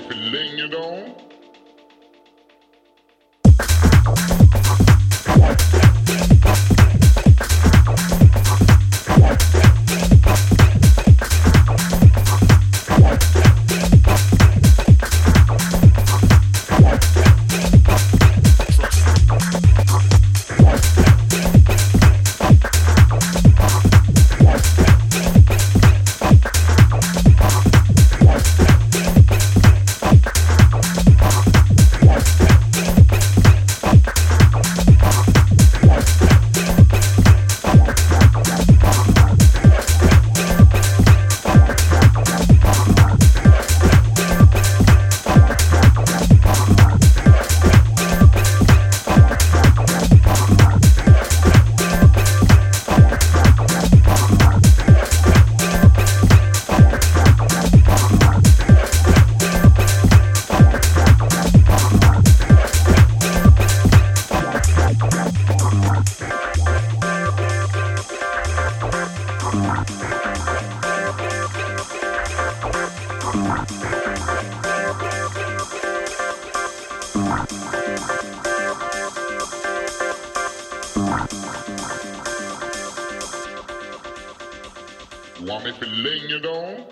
Want me to lay you Want me to lay you down?